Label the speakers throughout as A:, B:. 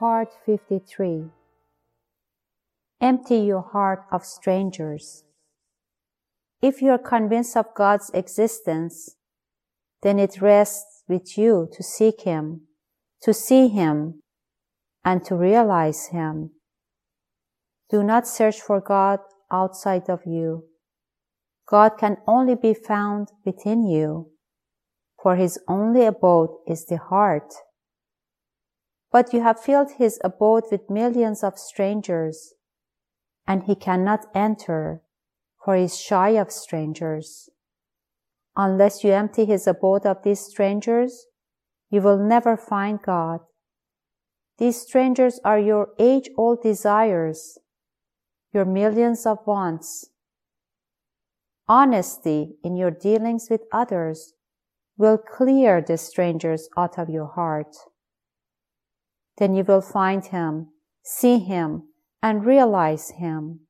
A: Part 53 Empty your heart of strangers. If you are convinced of God's existence, then it rests with you to seek Him, to see Him, and to realize Him. Do not search for God outside of you. God can only be found within you, for His only abode is the heart. But you have filled His abode with millions of strangers, and He cannot enter, for He is shy of strangers. Unless you empty His abode of these strangers, you will never find God. These strangers are your age-old desires, your millions of wants. Honesty in your dealings with others will clear the strangers out of your heart. Then you will find him, see him, and realize him.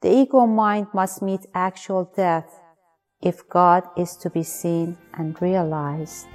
A: The ego mind must meet actual death if God is to be seen and realized.